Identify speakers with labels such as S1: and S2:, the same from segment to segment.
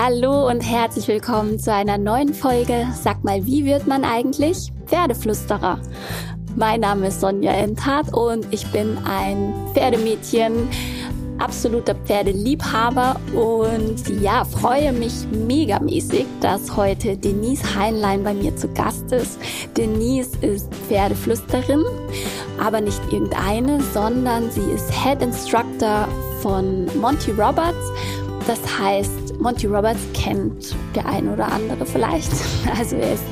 S1: Hallo und herzlich willkommen zu einer neuen Folge. Sag mal, wie wird man eigentlich Pferdeflüsterer? Mein Name ist Sonja Enthardt und ich bin ein Pferdemädchen, absoluter Pferdeliebhaber und ja, freue mich megamäßig, dass heute Denise Heinlein bei mir zu Gast ist. Denise ist Pferdeflüsterin, aber nicht irgendeine, sondern sie ist Head Instructor von Monty Roberts. Das heißt, Monty Roberts kennt der ein oder andere vielleicht. Also er ist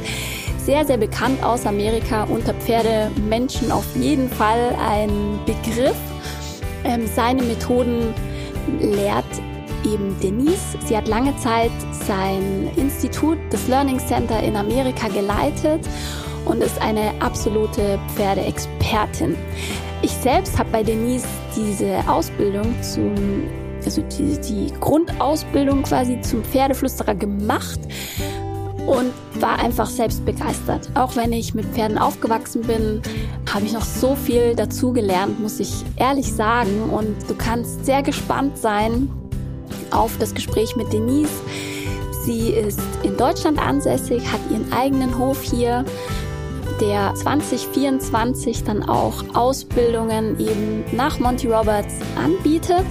S1: sehr, sehr bekannt aus Amerika, unter Pferdemenschen auf jeden Fall ein Begriff. Ähm, seine Methoden lehrt eben Denise. Sie hat lange Zeit sein Institut, das Learning Center in Amerika geleitet und ist eine absolute Pferdeexpertin. Ich selbst habe bei Denise diese Ausbildung zum also die, die Grundausbildung quasi zum Pferdeflüsterer gemacht und war einfach selbst begeistert. Auch wenn ich mit Pferden aufgewachsen bin, habe ich noch so viel dazu gelernt, muss ich ehrlich sagen. Und du kannst sehr gespannt sein auf das Gespräch mit Denise. Sie ist in Deutschland ansässig, hat ihren eigenen Hof hier, der 2024 dann auch Ausbildungen eben nach Monty Roberts anbietet.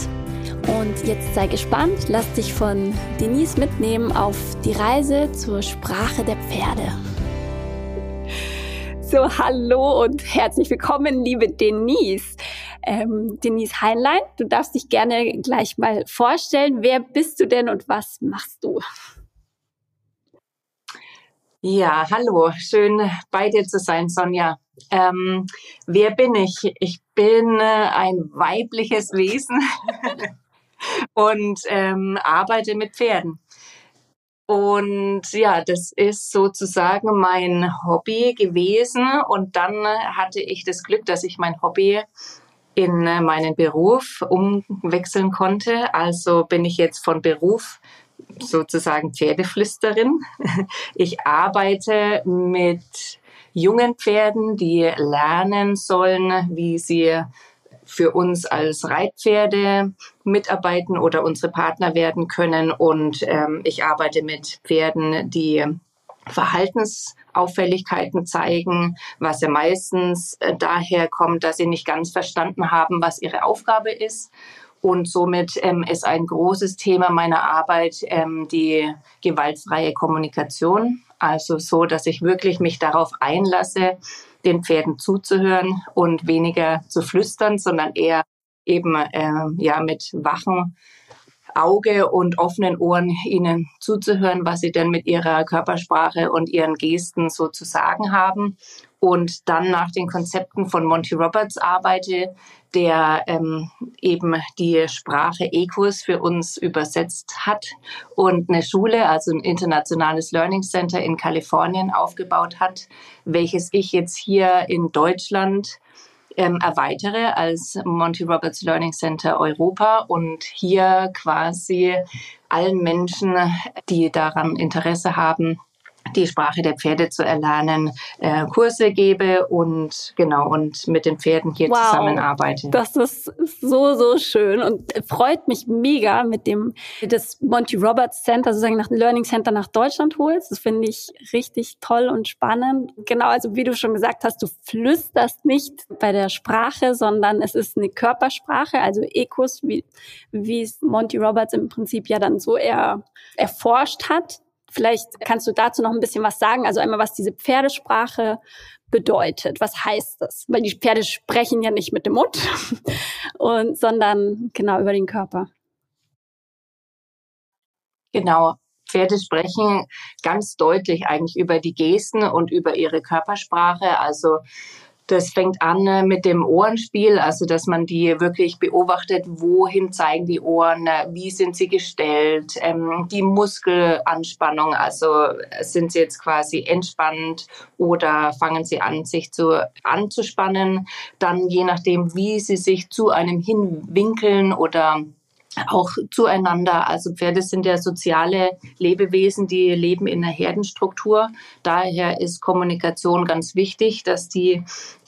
S1: Und jetzt sei gespannt, lass dich von Denise mitnehmen auf die Reise zur Sprache der Pferde. So, hallo und herzlich willkommen, liebe Denise. Ähm, Denise Heinlein, du darfst dich gerne gleich mal vorstellen. Wer bist du denn und was machst du?
S2: Ja, hallo, schön bei dir zu sein, Sonja. Ähm, wer bin ich? Ich bin äh, ein weibliches Wesen. und ähm, arbeite mit Pferden. Und ja, das ist sozusagen mein Hobby gewesen. Und dann hatte ich das Glück, dass ich mein Hobby in meinen Beruf umwechseln konnte. Also bin ich jetzt von Beruf sozusagen Pferdeflüsterin. Ich arbeite mit jungen Pferden, die lernen sollen, wie sie für uns als Reitpferde mitarbeiten oder unsere Partner werden können. Und ähm, ich arbeite mit Pferden, die Verhaltensauffälligkeiten zeigen, was ja meistens äh, daher kommt, dass sie nicht ganz verstanden haben, was ihre Aufgabe ist. Und somit ähm, ist ein großes Thema meiner Arbeit ähm, die gewaltfreie Kommunikation. Also so, dass ich wirklich mich darauf einlasse, den Pferden zuzuhören und weniger zu flüstern, sondern eher eben äh, ja mit wachem Auge und offenen Ohren ihnen zuzuhören, was sie denn mit ihrer Körpersprache und ihren Gesten so zu sagen haben. Und dann nach den Konzepten von Monty Roberts arbeite, der ähm, eben die Sprache EQUS für uns übersetzt hat und eine Schule, also ein internationales Learning Center in Kalifornien aufgebaut hat, welches ich jetzt hier in Deutschland ähm, erweitere als Monty Roberts Learning Center Europa und hier quasi allen Menschen, die daran Interesse haben, die Sprache der Pferde zu erlernen, äh, Kurse gebe und genau und mit den Pferden hier wow, zusammenarbeite.
S1: Das ist so so schön und freut mich mega mit dem das Monty Roberts Center sozusagen nach Learning Center nach Deutschland holst. Das finde ich richtig toll und spannend. Genau, also wie du schon gesagt hast, du flüsterst nicht bei der Sprache, sondern es ist eine Körpersprache, also Ekus, wie wie es Monty Roberts im Prinzip ja dann so eher erforscht hat Vielleicht kannst du dazu noch ein bisschen was sagen. Also einmal, was diese Pferdesprache bedeutet. Was heißt das? Weil die Pferde sprechen ja nicht mit dem Mund, und, sondern genau über den Körper.
S2: Genau. Pferde sprechen ganz deutlich eigentlich über die Gesten und über ihre Körpersprache. Also das fängt an äh, mit dem Ohrenspiel, also dass man die wirklich beobachtet, wohin zeigen die Ohren, äh, wie sind sie gestellt, ähm, die Muskelanspannung, also sind sie jetzt quasi entspannt oder fangen sie an, sich zu anzuspannen. Dann je nachdem, wie sie sich zu einem hinwinkeln oder auch zueinander. Also Pferde sind ja soziale Lebewesen, die leben in einer Herdenstruktur. Daher ist Kommunikation ganz wichtig, dass die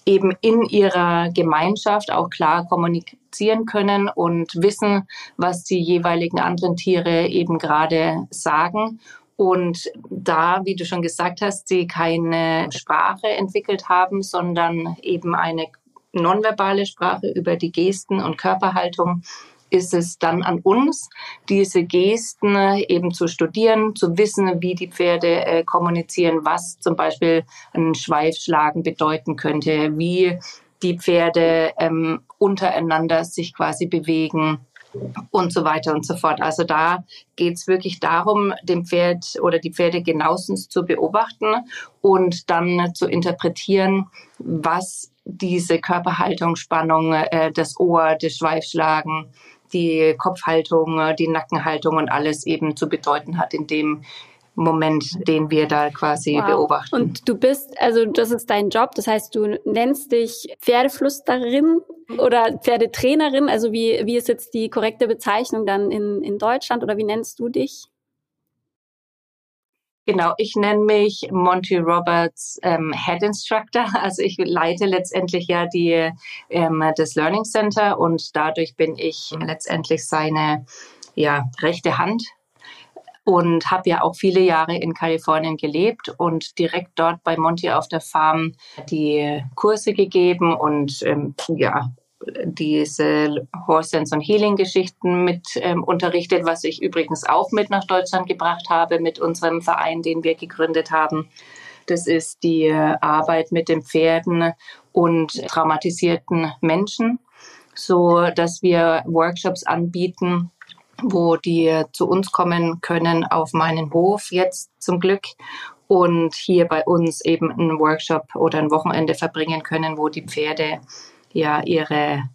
S2: eben in ihrer Gemeinschaft auch klar kommunizieren können und wissen, was die jeweiligen anderen Tiere eben gerade sagen. Und da, wie du schon gesagt hast, sie keine Sprache entwickelt haben, sondern eben eine nonverbale Sprache über die Gesten und Körperhaltung, ist es dann an uns, diese Gesten eben zu studieren, zu wissen, wie die Pferde äh, kommunizieren, was zum Beispiel ein Schweifschlagen bedeuten könnte, wie die Pferde ähm, untereinander sich quasi bewegen und so weiter und so fort. Also da geht es wirklich darum, dem Pferd oder die Pferde genauestens zu beobachten und dann zu interpretieren, was diese Körperhaltung, Spannung, äh, das Ohr, das Schweifschlagen, die Kopfhaltung, die Nackenhaltung und alles eben zu bedeuten hat in dem Moment, den wir da quasi wow. beobachten.
S1: Und du bist, also das ist dein Job, das heißt, du nennst dich Pferdeflüsterin oder Pferdetrainerin, also wie, wie ist jetzt die korrekte Bezeichnung dann in, in Deutschland oder wie nennst du dich?
S2: Genau, ich nenne mich Monty Roberts ähm, Head Instructor. Also ich leite letztendlich ja die, ähm, das Learning Center und dadurch bin ich letztendlich seine ja, rechte Hand und habe ja auch viele Jahre in Kalifornien gelebt und direkt dort bei Monty auf der Farm die Kurse gegeben und ähm, ja diese Horse Sense und Healing Geschichten mit ähm, unterrichtet, was ich übrigens auch mit nach Deutschland gebracht habe mit unserem Verein, den wir gegründet haben. Das ist die äh, Arbeit mit den Pferden und traumatisierten Menschen, so dass wir Workshops anbieten, wo die zu uns kommen können auf meinen Hof jetzt zum Glück und hier bei uns eben einen Workshop oder ein Wochenende verbringen können, wo die Pferde ja ihre,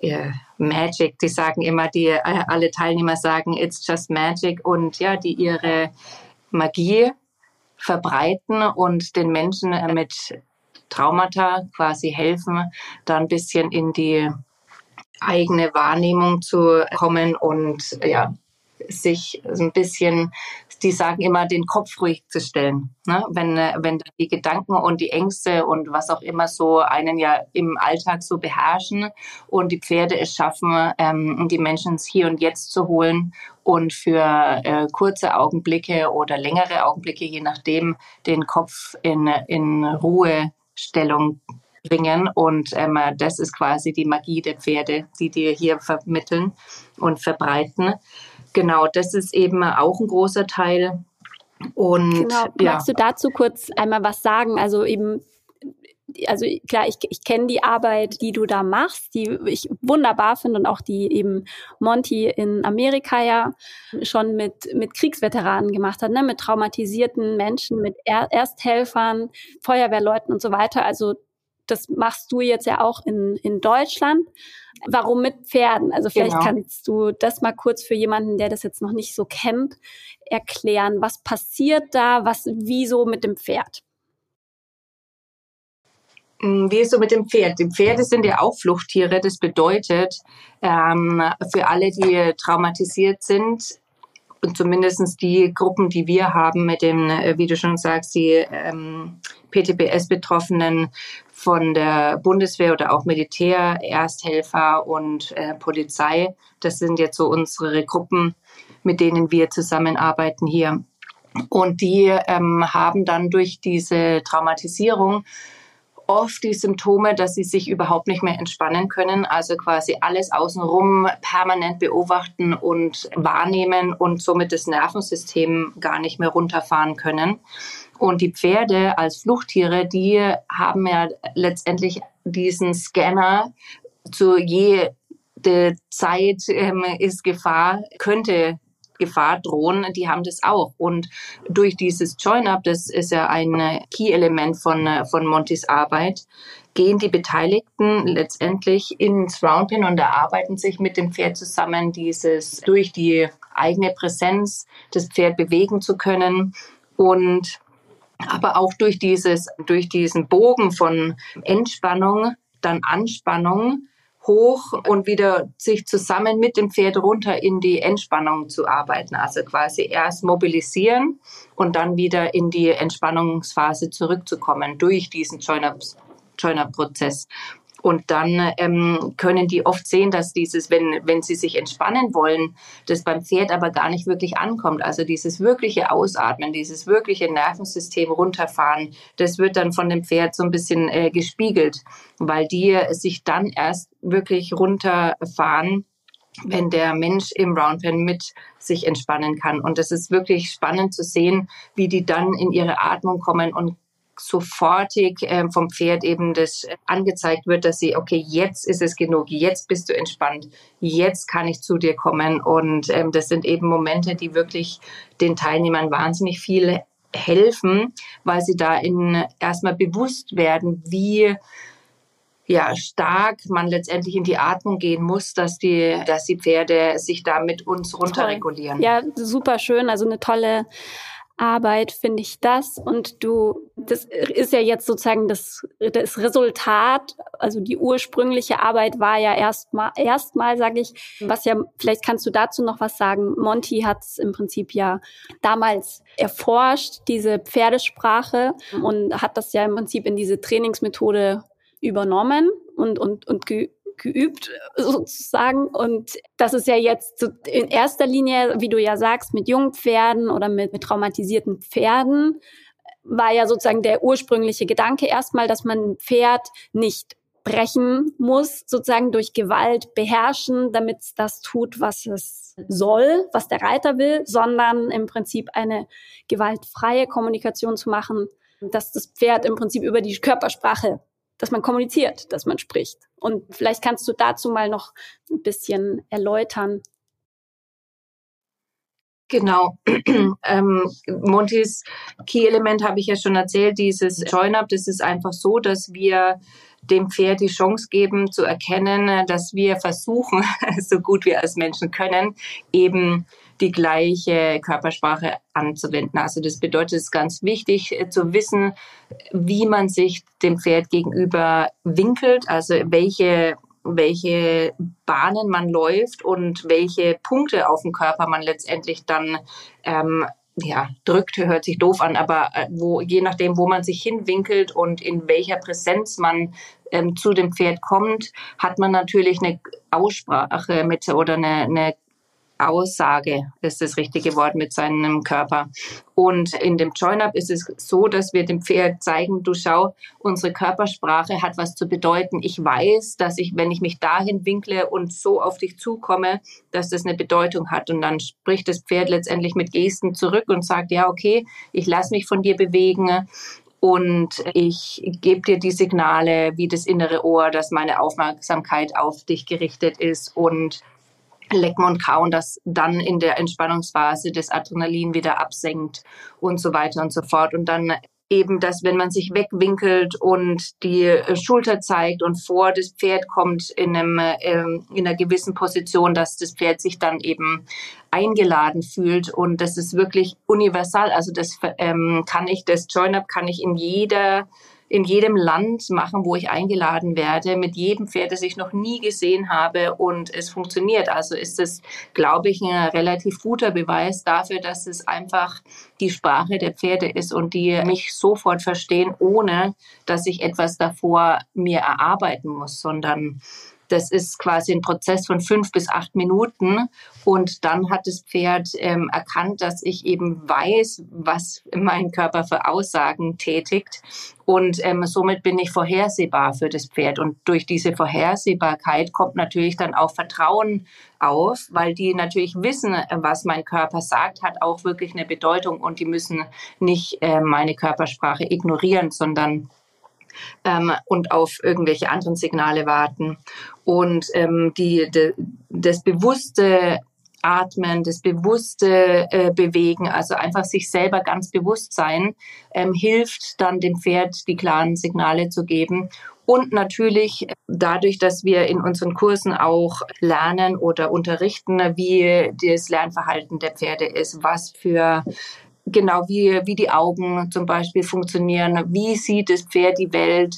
S2: ihre Magic, die sagen immer, die äh, alle Teilnehmer sagen, it's just magic und ja, die ihre Magie verbreiten und den Menschen mit Traumata quasi helfen, da ein bisschen in die eigene Wahrnehmung zu kommen und ja, sich ein bisschen, die sagen immer, den Kopf ruhig zu stellen. Ne? Wenn, wenn die Gedanken und die Ängste und was auch immer so einen ja im Alltag so beherrschen und die Pferde es schaffen, ähm, die Menschen ins Hier und Jetzt zu holen und für äh, kurze Augenblicke oder längere Augenblicke, je nachdem, den Kopf in, in Ruhestellung bringen. Und ähm, das ist quasi die Magie der Pferde, die dir hier vermitteln und verbreiten. Genau, das ist eben auch ein großer Teil. Und
S1: genau. Ja. Magst du dazu kurz einmal was sagen? Also eben also klar, ich, ich kenne die Arbeit, die du da machst, die ich wunderbar finde und auch die eben Monty in Amerika ja schon mit, mit Kriegsveteranen gemacht hat, ne? mit traumatisierten Menschen, mit er Ersthelfern, Feuerwehrleuten und so weiter. Also das machst du jetzt ja auch in, in Deutschland. Warum mit Pferden? Also vielleicht genau. kannst du das mal kurz für jemanden, der das jetzt noch nicht so kennt, erklären. Was passiert da? Was, wieso mit dem Pferd?
S2: Mm, wie ist so mit dem Pferd? Die Pferde sind ja auch Fluchttiere. Das bedeutet, ähm, für alle, die traumatisiert sind, und zumindest die Gruppen, die wir haben mit den, äh, wie du schon sagst, die ähm, PTBS-Betroffenen von der Bundeswehr oder auch Militär, Ersthelfer und äh, Polizei. Das sind jetzt so unsere Gruppen, mit denen wir zusammenarbeiten hier. Und die ähm, haben dann durch diese Traumatisierung oft die Symptome, dass sie sich überhaupt nicht mehr entspannen können, also quasi alles außenrum permanent beobachten und wahrnehmen und somit das Nervensystem gar nicht mehr runterfahren können. Und die Pferde als Fluchttiere, die haben ja letztendlich diesen Scanner zu jeder Zeit ähm, ist Gefahr, könnte Gefahr drohen, die haben das auch. Und durch dieses Join-Up, das ist ja ein Key-Element von, von Montys Arbeit, gehen die Beteiligten letztendlich ins Roundpin und erarbeiten sich mit dem Pferd zusammen, dieses durch die eigene Präsenz das Pferd bewegen zu können und aber auch durch dieses, durch diesen Bogen von Entspannung, dann Anspannung, hoch und wieder sich zusammen mit dem Pferd runter in die Entspannung zu arbeiten. Also quasi erst mobilisieren und dann wieder in die Entspannungsphase zurückzukommen durch diesen Joiner-Prozess. Und dann ähm, können die oft sehen, dass dieses, wenn, wenn sie sich entspannen wollen, das beim Pferd aber gar nicht wirklich ankommt. Also dieses wirkliche Ausatmen, dieses wirkliche Nervensystem runterfahren, das wird dann von dem Pferd so ein bisschen äh, gespiegelt, weil die sich dann erst wirklich runterfahren, wenn der Mensch im Roundpen mit sich entspannen kann. Und es ist wirklich spannend zu sehen, wie die dann in ihre Atmung kommen und sofortig äh, vom Pferd eben das angezeigt wird, dass sie, okay, jetzt ist es genug, jetzt bist du entspannt, jetzt kann ich zu dir kommen. Und ähm, das sind eben Momente, die wirklich den Teilnehmern wahnsinnig viel helfen, weil sie da in erstmal bewusst werden, wie ja, stark man letztendlich in die Atmung gehen muss, dass die, dass die Pferde sich da mit uns runterregulieren.
S1: Ja, super schön. Also eine tolle Arbeit finde ich das. Und du, das ist ja jetzt sozusagen das, das Resultat. Also die ursprüngliche Arbeit war ja erstmal, erstmal sage ich, was ja, vielleicht kannst du dazu noch was sagen. Monty hat es im Prinzip ja damals erforscht, diese Pferdesprache und hat das ja im Prinzip in diese Trainingsmethode übernommen und, und, und geübt sozusagen. Und das ist ja jetzt in erster Linie, wie du ja sagst, mit jungen Pferden oder mit, mit traumatisierten Pferden, war ja sozusagen der ursprüngliche Gedanke erstmal, dass man ein Pferd nicht brechen muss, sozusagen durch Gewalt beherrschen, damit es das tut, was es soll, was der Reiter will, sondern im Prinzip eine gewaltfreie Kommunikation zu machen, dass das Pferd im Prinzip über die Körpersprache dass man kommuniziert, dass man spricht. Und vielleicht kannst du dazu mal noch ein bisschen erläutern.
S2: Genau. ähm, Montys Key-Element habe ich ja schon erzählt, dieses Join-Up, das ist einfach so, dass wir dem Pferd die Chance geben zu erkennen, dass wir versuchen, so gut wir als Menschen können, eben die gleiche Körpersprache anzuwenden. Also das bedeutet, es ist ganz wichtig äh, zu wissen, wie man sich dem Pferd gegenüber winkelt, also welche welche Bahnen man läuft und welche Punkte auf dem Körper man letztendlich dann ähm, ja, drückt, hört sich doof an, aber äh, wo, je nachdem, wo man sich hinwinkelt und in welcher Präsenz man ähm, zu dem Pferd kommt, hat man natürlich eine Aussprache mit oder eine, eine Aussage ist das richtige Wort mit seinem Körper. Und in dem Join-Up ist es so, dass wir dem Pferd zeigen, du schau, unsere Körpersprache hat was zu bedeuten. Ich weiß, dass ich, wenn ich mich dahin winkle und so auf dich zukomme, dass das eine Bedeutung hat. Und dann spricht das Pferd letztendlich mit Gesten zurück und sagt, ja, okay, ich lasse mich von dir bewegen und ich gebe dir die Signale wie das innere Ohr, dass meine Aufmerksamkeit auf dich gerichtet ist und Lecken und Kauen, das dann in der Entspannungsphase das Adrenalin wieder absenkt und so weiter und so fort. Und dann eben, dass wenn man sich wegwinkelt und die Schulter zeigt und vor das Pferd kommt in, einem, ähm, in einer gewissen Position, dass das Pferd sich dann eben eingeladen fühlt. Und das ist wirklich universal. Also das ähm, kann ich, das Join-Up kann ich in jeder in jedem Land machen, wo ich eingeladen werde, mit jedem Pferd, das ich noch nie gesehen habe und es funktioniert. Also ist es, glaube ich, ein relativ guter Beweis dafür, dass es einfach die Sprache der Pferde ist und die mich sofort verstehen, ohne dass ich etwas davor mir erarbeiten muss, sondern das ist quasi ein Prozess von fünf bis acht Minuten. Und dann hat das Pferd ähm, erkannt, dass ich eben weiß, was mein Körper für Aussagen tätigt. Und ähm, somit bin ich vorhersehbar für das Pferd. Und durch diese Vorhersehbarkeit kommt natürlich dann auch Vertrauen auf, weil die natürlich wissen, was mein Körper sagt, hat auch wirklich eine Bedeutung. Und die müssen nicht äh, meine Körpersprache ignorieren, sondern ähm, und auf irgendwelche anderen Signale warten. Und ähm, die, de, das bewusste Atmen, das bewusste äh, Bewegen, also einfach sich selber ganz bewusst sein, ähm, hilft dann dem Pferd die klaren Signale zu geben. Und natürlich dadurch, dass wir in unseren Kursen auch lernen oder unterrichten, wie das Lernverhalten der Pferde ist, was für genau wie, wie die Augen zum Beispiel funktionieren, wie sieht das Pferd die Welt,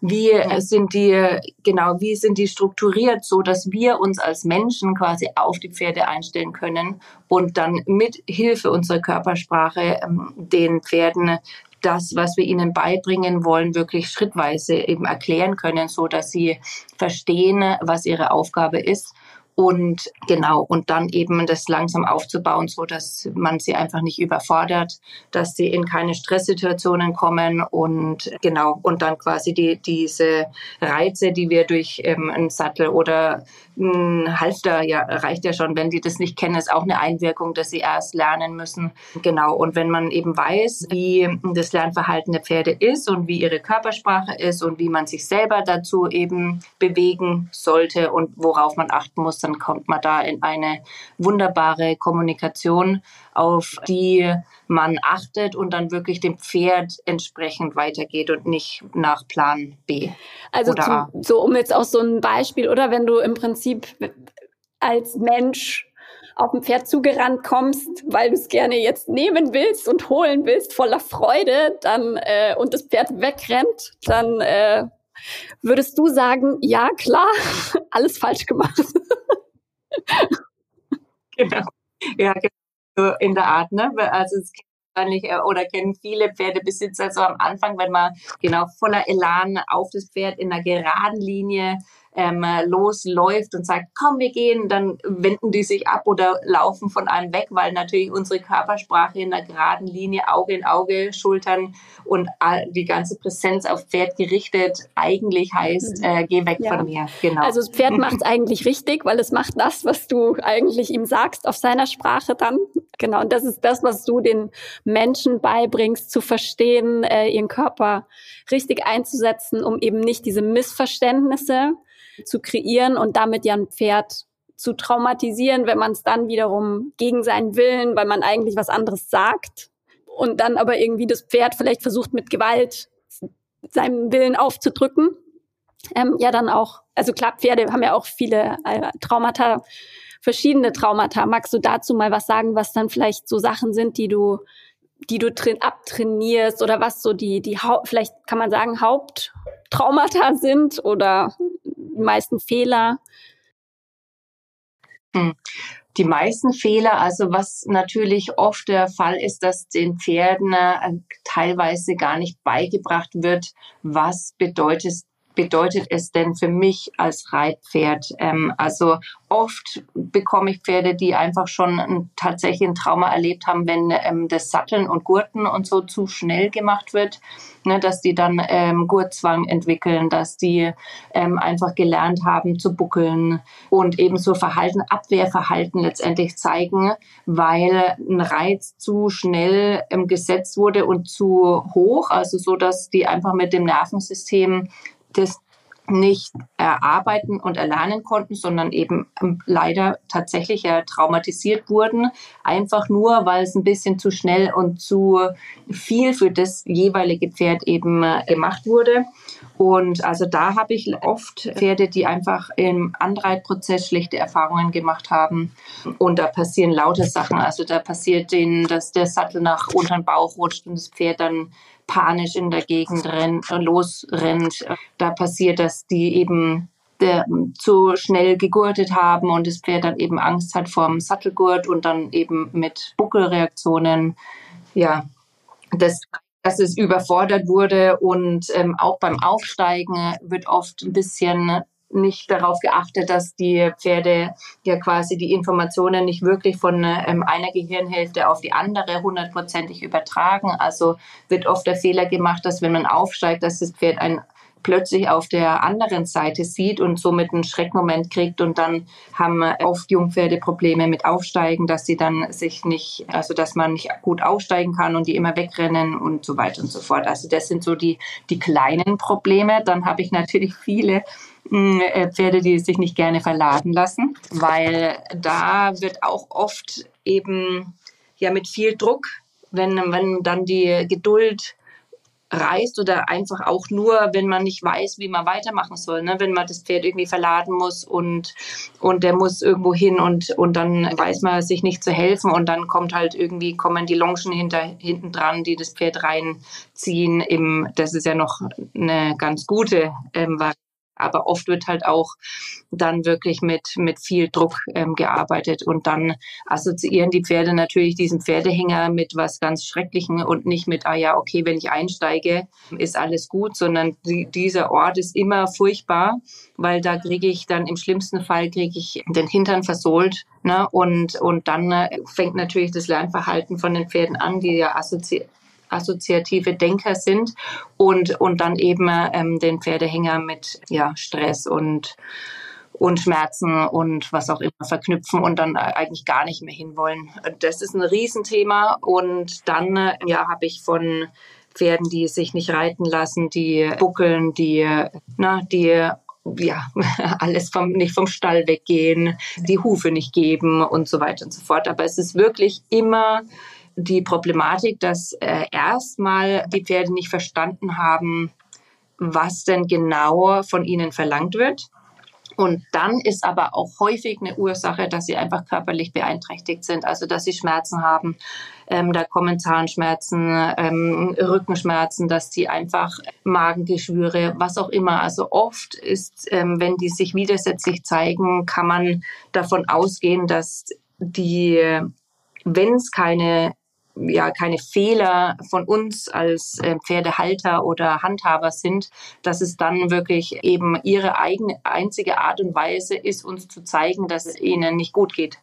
S2: wie sind die, genau, wie sind die strukturiert, so dass wir uns als Menschen quasi auf die Pferde einstellen können und dann mit Hilfe unserer Körpersprache ähm, den Pferden das, was wir ihnen beibringen wollen, wirklich schrittweise eben erklären können, so dass sie verstehen, was ihre Aufgabe ist und genau, und dann eben das langsam aufzubauen, so dass man sie einfach nicht überfordert, dass sie in keine Stresssituationen kommen und genau, und dann quasi die, diese Reize, die wir durch ähm, einen Sattel oder ein Halfter, ja, reicht ja schon, wenn die das nicht kennen, ist auch eine Einwirkung, dass sie erst lernen müssen. Genau, und wenn man eben weiß, wie das Lernverhalten der Pferde ist und wie ihre Körpersprache ist und wie man sich selber dazu eben bewegen sollte und worauf man achten muss, dann kommt man da in eine wunderbare Kommunikation, auf die man achtet und dann wirklich dem Pferd entsprechend weitergeht und nicht nach Plan B.
S1: Also zum, so um jetzt auch so ein Beispiel, oder wenn du im Prinzip als Mensch auf ein Pferd zugerannt kommst, weil du es gerne jetzt nehmen willst und holen willst, voller Freude, dann äh, und das Pferd wegrennt, dann äh, würdest du sagen, ja klar, alles falsch gemacht.
S2: genau. Ja, genau. in der Art, ne? Also es äh, oder kennen viele Pferdebesitzer so am Anfang, wenn man genau voller Elan auf das Pferd in einer geraden Linie ähm, losläuft und sagt, komm, wir gehen, dann wenden die sich ab oder laufen von einem weg, weil natürlich unsere Körpersprache in einer geraden Linie, Auge in Auge, Schultern und die ganze Präsenz auf Pferd gerichtet eigentlich heißt, mhm. äh, geh weg ja. von mir.
S1: Genau. Also das Pferd macht es eigentlich richtig, weil es macht das, was du eigentlich ihm sagst auf seiner Sprache dann. Genau, und das ist das, was du den Menschen beibringst, zu verstehen, äh, ihren Körper richtig einzusetzen, um eben nicht diese Missverständnisse zu kreieren und damit ja ein Pferd zu traumatisieren, wenn man es dann wiederum gegen seinen Willen, weil man eigentlich was anderes sagt und dann aber irgendwie das Pferd vielleicht versucht mit Gewalt seinen Willen aufzudrücken. Ähm, ja, dann auch, also klar, Pferde haben ja auch viele äh, Traumata, verschiedene Traumata. Magst du dazu mal was sagen, was dann vielleicht so Sachen sind, die du, die du abtrainierst oder was so die, die Haupt, vielleicht kann man sagen, Haupttraumata sind oder die meisten Fehler?
S2: Hm. Die meisten Fehler, also was natürlich oft der Fall ist, dass den Pferden äh, teilweise gar nicht beigebracht wird, was bedeutet bedeutet es denn für mich als Reitpferd? Ähm, also oft bekomme ich Pferde, die einfach schon ein, tatsächlich ein Trauma erlebt haben, wenn ähm, das Satteln und Gurten und so zu schnell gemacht wird, ne, dass die dann ähm, Gurtzwang entwickeln, dass die ähm, einfach gelernt haben zu buckeln und eben so Verhalten, Abwehrverhalten letztendlich zeigen, weil ein Reiz zu schnell ähm, gesetzt wurde und zu hoch, also so, dass die einfach mit dem Nervensystem das nicht erarbeiten und erlernen konnten, sondern eben ähm, leider tatsächlich ja traumatisiert wurden, einfach nur, weil es ein bisschen zu schnell und zu viel für das jeweilige Pferd eben äh, gemacht wurde. Und also da habe ich oft Pferde, die einfach im Anreitprozess schlechte Erfahrungen gemacht haben. Und da passieren laute Sachen. Also da passiert denen, dass der Sattel nach unter den Bauch rutscht und das Pferd dann panisch in der Gegend rennt, äh, losrennt. Da passiert, dass die eben der, zu schnell gegurtet haben und das Pferd dann eben Angst hat vor dem Sattelgurt und dann eben mit Buckelreaktionen, ja, das, dass es überfordert wurde und ähm, auch beim Aufsteigen wird oft ein bisschen nicht darauf geachtet, dass die Pferde ja quasi die Informationen nicht wirklich von ähm, einer Gehirnhälfte auf die andere hundertprozentig übertragen. Also wird oft der Fehler gemacht, dass wenn man aufsteigt, dass das Pferd ein plötzlich auf der anderen Seite sieht und somit einen Schreckmoment kriegt und dann haben oft Jungpferde Probleme mit Aufsteigen, dass sie dann sich nicht, also dass man nicht gut aufsteigen kann und die immer wegrennen und so weiter und so fort. Also das sind so die, die kleinen Probleme. Dann habe ich natürlich viele Pferde, die sich nicht gerne verladen lassen, weil da wird auch oft eben ja mit viel Druck, wenn, wenn dann die Geduld reißt oder einfach auch nur, wenn man nicht weiß, wie man weitermachen soll. Ne? Wenn man das Pferd irgendwie verladen muss und, und der muss irgendwo hin und, und dann weiß man sich nicht zu helfen und dann kommt halt irgendwie, kommen die Longen hinten dran, die das Pferd reinziehen. Im, das ist ja noch eine ganz gute ähm, Variante aber oft wird halt auch dann wirklich mit, mit viel Druck ähm, gearbeitet und dann assoziieren die Pferde natürlich diesen Pferdehänger mit was ganz Schrecklichem und nicht mit, ah ja, okay, wenn ich einsteige, ist alles gut, sondern die, dieser Ort ist immer furchtbar, weil da kriege ich dann im schlimmsten Fall kriege ich den Hintern versohlt ne? und, und dann äh, fängt natürlich das Lernverhalten von den Pferden an, die ja assoziieren assoziative Denker sind und, und dann eben ähm, den Pferdehänger mit ja, Stress und und Schmerzen und was auch immer verknüpfen und dann eigentlich gar nicht mehr hinwollen. Das ist ein Riesenthema. Und dann ja, habe ich von Pferden, die sich nicht reiten lassen, die buckeln, die, na, die ja, alles vom, nicht vom Stall weggehen, die Hufe nicht geben und so weiter und so fort. Aber es ist wirklich immer die Problematik, dass äh, erstmal die Pferde nicht verstanden haben, was denn genau von ihnen verlangt wird. Und dann ist aber auch häufig eine Ursache, dass sie einfach körperlich beeinträchtigt sind, also dass sie Schmerzen haben. Ähm, da kommen Zahnschmerzen, ähm, Rückenschmerzen, dass die einfach Magengeschwüre, was auch immer. Also oft ist, ähm, wenn die sich widersetzlich zeigen, kann man davon ausgehen, dass die, wenn es keine ja keine Fehler von uns als äh, Pferdehalter oder Handhaber sind, dass es dann wirklich eben ihre eigene einzige Art und Weise ist, uns zu zeigen, dass es ihnen nicht gut geht.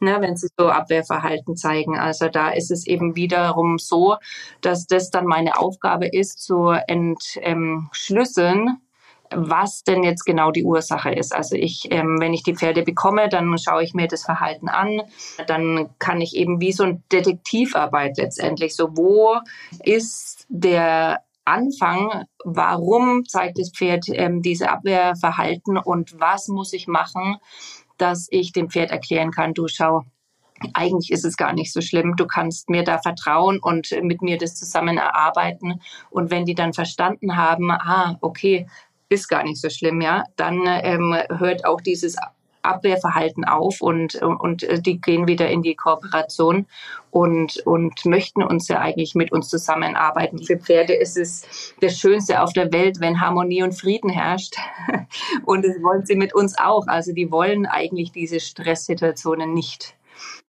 S2: Ne, wenn sie so Abwehrverhalten zeigen. Also da ist es eben wiederum so, dass das dann meine Aufgabe ist, zu entschlüsseln, was denn jetzt genau die Ursache ist. Also ich, ähm, wenn ich die Pferde bekomme, dann schaue ich mir das Verhalten an. Dann kann ich eben wie so ein Detektivarbeit letztendlich, so wo ist der Anfang, warum zeigt das Pferd ähm, diese Abwehrverhalten und was muss ich machen, dass ich dem Pferd erklären kann, du schau, eigentlich ist es gar nicht so schlimm. Du kannst mir da vertrauen und mit mir das zusammen erarbeiten. Und wenn die dann verstanden haben, ah, okay, ist gar nicht so schlimm, ja, dann ähm, hört auch dieses Abwehrverhalten auf und, und äh, die gehen wieder in die Kooperation und, und möchten uns ja eigentlich mit uns zusammenarbeiten. Für Pferde ist es das Schönste auf der Welt, wenn Harmonie und Frieden herrscht. Und das wollen sie mit uns auch. Also die wollen eigentlich diese Stresssituationen nicht.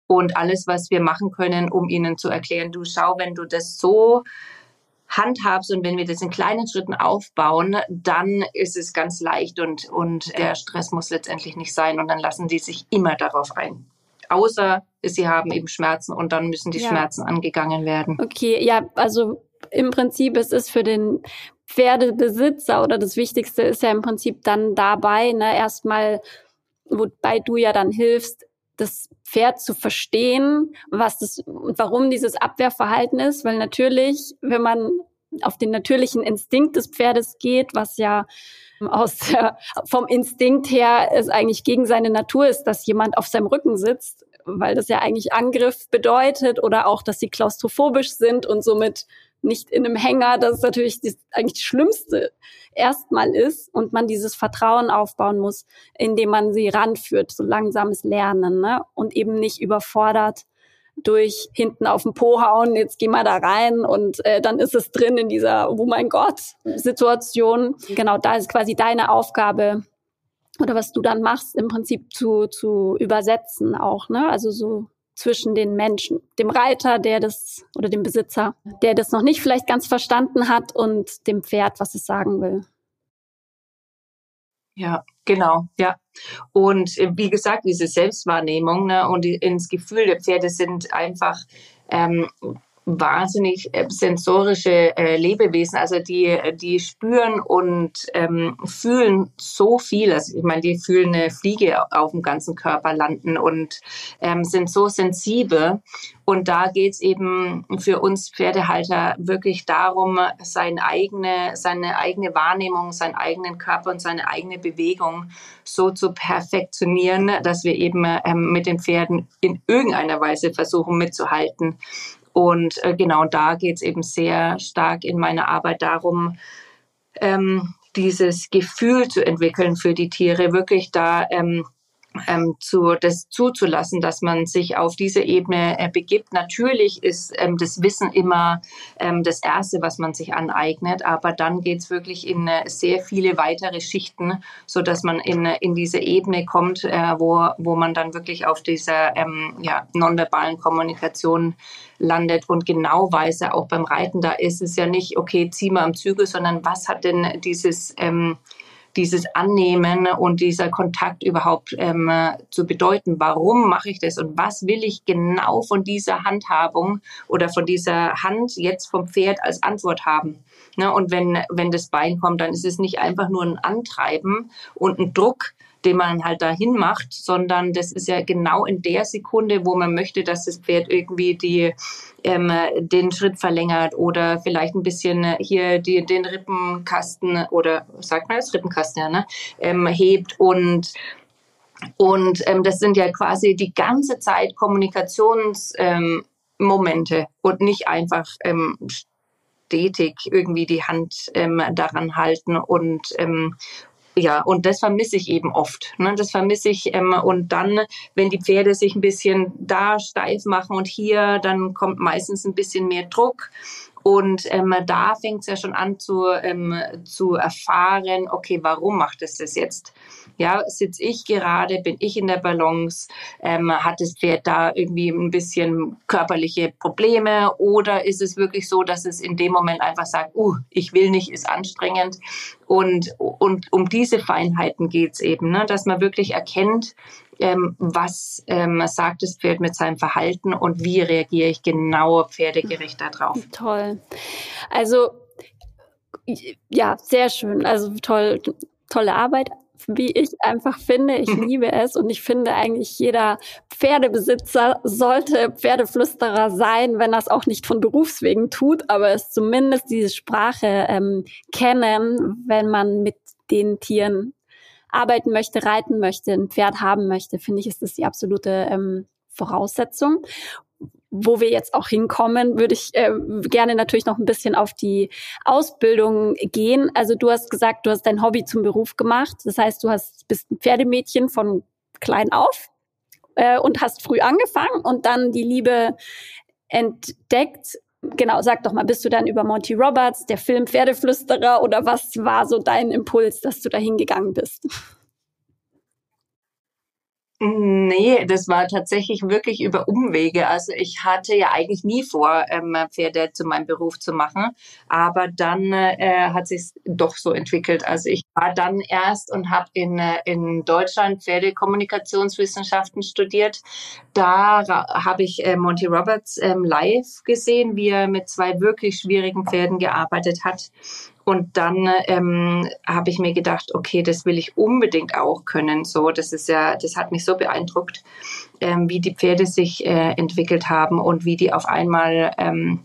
S2: Und alles, was wir machen können, um ihnen zu erklären, du schau, wenn du das so handhabst und wenn wir das in kleinen Schritten aufbauen, dann ist es ganz leicht und, und der Stress muss letztendlich nicht sein und dann lassen die sich immer darauf ein. Außer sie haben eben Schmerzen und dann müssen die ja. Schmerzen angegangen werden.
S1: Okay, ja, also im Prinzip es ist für den Pferdebesitzer oder das Wichtigste ist ja im Prinzip dann dabei, ne, erstmal, wobei du ja dann hilfst, das Pferd zu verstehen, was das warum dieses Abwehrverhalten ist, weil natürlich, wenn man auf den natürlichen Instinkt des Pferdes geht, was ja aus der, vom Instinkt her es eigentlich gegen seine Natur ist, dass jemand auf seinem Rücken sitzt, weil das ja eigentlich Angriff bedeutet oder auch, dass sie klaustrophobisch sind und somit nicht in einem Hänger, das ist natürlich das, eigentlich das Schlimmste erstmal ist und man dieses Vertrauen aufbauen muss, indem man sie ranführt, so langsames Lernen ne? und eben nicht überfordert durch hinten auf den Po hauen, jetzt geh mal da rein und äh, dann ist es drin in dieser, oh mein Gott, Situation. Genau, da ist quasi deine Aufgabe oder was du dann machst, im Prinzip zu, zu übersetzen auch, ne? Also so zwischen den Menschen, dem Reiter, der das oder dem Besitzer, der das noch nicht vielleicht ganz verstanden hat und dem Pferd, was es sagen will.
S2: Ja, genau, ja. Und äh, wie gesagt, diese Selbstwahrnehmung ne, und ins Gefühl der Pferde sind einfach ähm, wahnsinnig äh, sensorische äh, Lebewesen. Also die, die spüren und ähm, fühlen so viel. Also ich meine, die fühlen eine Fliege auf dem ganzen Körper landen und ähm, sind so sensibel. Und da geht es eben für uns Pferdehalter wirklich darum, seine eigene, seine eigene Wahrnehmung, seinen eigenen Körper und seine eigene Bewegung so zu perfektionieren, dass wir eben ähm, mit den Pferden in irgendeiner Weise versuchen mitzuhalten. Und äh, genau da geht es eben sehr stark in meiner Arbeit darum, ähm, dieses Gefühl zu entwickeln für die Tiere, wirklich da ähm, ähm, zu, das zuzulassen, dass man sich auf diese Ebene äh, begibt. Natürlich ist ähm, das Wissen immer ähm, das Erste, was man sich aneignet, aber dann geht es wirklich in äh, sehr viele weitere Schichten, so dass man in, in diese Ebene kommt, äh, wo, wo man dann wirklich auf dieser ähm, ja, nonverbalen Kommunikation landet und genau weiß, auch beim Reiten, da ist es ja nicht, okay, zieh mal am Zügel, sondern was hat denn dieses ähm, dieses Annehmen und dieser Kontakt überhaupt ähm, zu bedeuten. Warum mache ich das und was will ich genau von dieser Handhabung oder von dieser Hand jetzt vom Pferd als Antwort haben? Ne? Und wenn, wenn das Bein kommt, dann ist es nicht einfach nur ein Antreiben und ein Druck, den man halt dahin macht, sondern das ist ja genau in der Sekunde, wo man möchte, dass das Pferd irgendwie die, ähm, den Schritt verlängert oder vielleicht ein bisschen hier die, den Rippenkasten oder sagt man das? Rippenkasten ja, ne, ähm, hebt und und ähm, das sind ja quasi die ganze Zeit Kommunikationsmomente ähm, und nicht einfach ähm, stetig irgendwie die Hand ähm, daran halten und, ja, und das vermisse ich eben oft. Ne? Das vermisse ich. Ähm, und dann, wenn die Pferde sich ein bisschen da steif machen und hier, dann kommt meistens ein bisschen mehr Druck. Und ähm, da fängt es ja schon an zu, ähm, zu erfahren, okay, warum macht es das jetzt? Ja, sitze ich gerade, bin ich in der Balance, ähm, hat das Pferd da irgendwie ein bisschen körperliche Probleme oder ist es wirklich so, dass es in dem Moment einfach sagt, uh, ich will nicht, ist anstrengend. Und, und um diese Feinheiten geht es eben, ne? dass man wirklich erkennt, ähm, was ähm, sagt das Pferd mit seinem Verhalten und wie reagiere ich genau pferdegerecht darauf.
S1: Toll. Also ja, sehr schön. Also toll, tolle Arbeit wie ich einfach finde. Ich liebe es und ich finde eigentlich jeder Pferdebesitzer sollte Pferdeflüsterer sein, wenn er es auch nicht von Berufswegen tut, aber es zumindest diese Sprache ähm, kennen, wenn man mit den Tieren arbeiten möchte, reiten möchte, ein Pferd haben möchte, finde ich, ist das die absolute ähm, Voraussetzung wo wir jetzt auch hinkommen, würde ich äh, gerne natürlich noch ein bisschen auf die Ausbildung gehen. Also du hast gesagt, du hast dein Hobby zum Beruf gemacht. Das heißt, du hast, bist ein Pferdemädchen von klein auf äh, und hast früh angefangen und dann die Liebe entdeckt. Genau, sag doch mal, bist du dann über Monty Roberts, der Film Pferdeflüsterer oder was war so dein Impuls, dass du da hingegangen bist?
S2: Nee, das war tatsächlich wirklich über Umwege. Also ich hatte ja eigentlich nie vor, ähm, Pferde zu meinem Beruf zu machen, aber dann äh, hat sich doch so entwickelt. Also ich war dann erst und habe in, äh, in Deutschland Pferdekommunikationswissenschaften studiert. Da habe ich äh, Monty Roberts ähm, live gesehen, wie er mit zwei wirklich schwierigen Pferden gearbeitet hat. Und dann ähm, habe ich mir gedacht, okay, das will ich unbedingt auch können. So, das ist ja, das hat mich so beeindruckt, ähm, wie die Pferde sich äh, entwickelt haben und wie die auf einmal, ähm,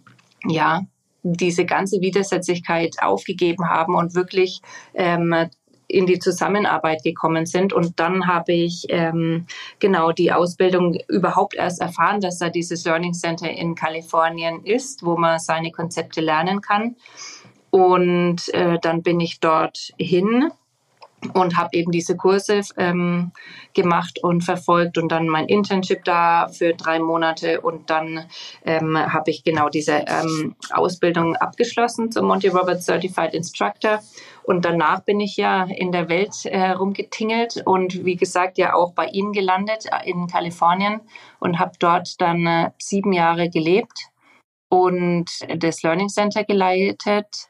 S2: ja, diese ganze Widersetzlichkeit aufgegeben haben und wirklich ähm, in die Zusammenarbeit gekommen sind. Und dann habe ich ähm, genau die Ausbildung überhaupt erst erfahren, dass da dieses Learning Center in Kalifornien ist, wo man seine Konzepte lernen kann. Und äh, dann bin ich dort hin und habe eben diese Kurse ähm, gemacht und verfolgt und dann mein Internship da für drei Monate und dann ähm, habe ich genau diese ähm, Ausbildung abgeschlossen zum Monty Roberts Certified Instructor. Und danach bin ich ja in der Welt äh, rumgetingelt und wie gesagt ja auch bei Ihnen gelandet äh, in Kalifornien und habe dort dann äh, sieben Jahre gelebt und das Learning Center geleitet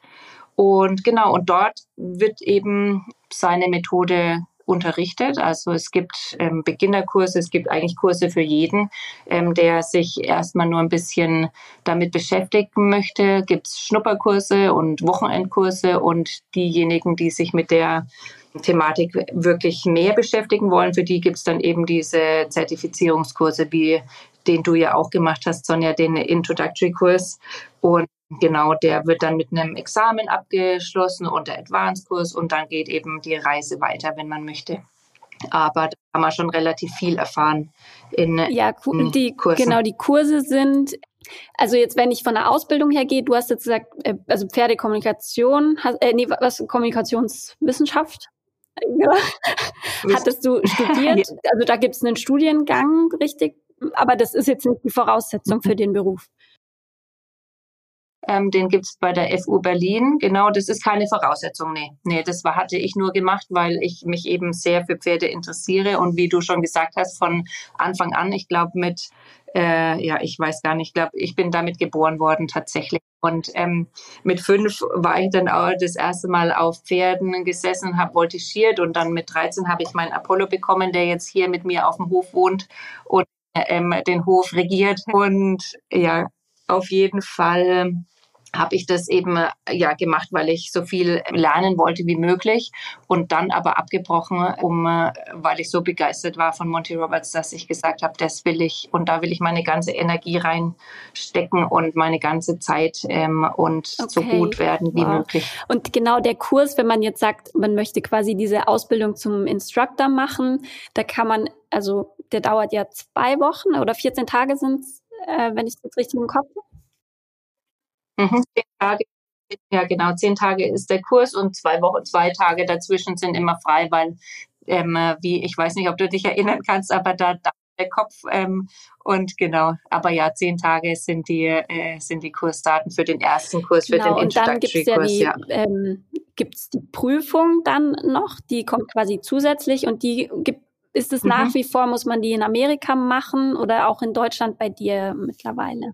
S2: und genau, und dort wird eben seine Methode unterrichtet. Also es gibt ähm, Beginnerkurse, es gibt eigentlich Kurse für jeden, ähm, der sich erstmal nur ein bisschen damit beschäftigen möchte. Gibt es Schnupperkurse und Wochenendkurse und diejenigen, die sich mit der Thematik wirklich mehr beschäftigen wollen, für die gibt es dann eben diese Zertifizierungskurse, wie den du ja auch gemacht hast, Sonja, den Introductory-Kurs. Und Genau, der wird dann mit einem Examen abgeschlossen und der Advanced-Kurs und dann geht eben die Reise weiter, wenn man möchte. Aber da kann man schon relativ viel erfahren in
S1: Ja, die, Kursen. genau, die Kurse sind Also jetzt, wenn ich von der Ausbildung her gehe, du hast jetzt gesagt, äh, also Pferdekommunikation, äh, nee, was Kommunikationswissenschaft? Ja. Hattest du studiert? Also da gibt es einen Studiengang, richtig? Aber das ist jetzt nicht die Voraussetzung für den Beruf.
S2: Ähm, den gibt's bei der FU Berlin. Genau, das ist keine Voraussetzung. Nee, nee, das war, hatte ich nur gemacht, weil ich mich eben sehr für Pferde interessiere. Und wie du schon gesagt hast, von Anfang an, ich glaube mit, äh, ja, ich weiß gar nicht, ich glaube, ich bin damit geboren worden tatsächlich. Und ähm, mit fünf war ich dann auch das erste Mal auf Pferden gesessen, habe voltigiert und dann mit 13 habe ich meinen Apollo bekommen, der jetzt hier mit mir auf dem Hof wohnt und ähm, den Hof regiert. Und ja, auf jeden Fall habe ich das eben äh, ja gemacht, weil ich so viel lernen wollte wie möglich und dann aber abgebrochen, um äh, weil ich so begeistert war von Monty Roberts, dass ich gesagt habe, das will ich und da will ich meine ganze Energie reinstecken und meine ganze Zeit ähm, und okay. so gut werden wie wow. möglich.
S1: Und genau der Kurs, wenn man jetzt sagt, man möchte quasi diese Ausbildung zum Instructor machen, da kann man also der dauert ja zwei Wochen oder 14 Tage sind äh, wenn ich das richtig im Kopf habe.
S2: Mhm. Zehn Tage, ja genau, zehn Tage ist der Kurs und zwei Wochen, zwei Tage dazwischen sind immer frei, weil ähm, wie ich weiß nicht, ob du dich erinnern kannst, aber da, da der Kopf ähm, und genau, aber ja, zehn Tage sind die äh, sind die Kursdaten für den ersten Kurs, genau, für den Introductory
S1: und dann gibt's ja die, ja. Ähm, gibt's die Prüfung dann noch, die kommt quasi zusätzlich und die gibt ist es mhm. nach wie vor, muss man die in Amerika machen oder auch in Deutschland bei dir mittlerweile?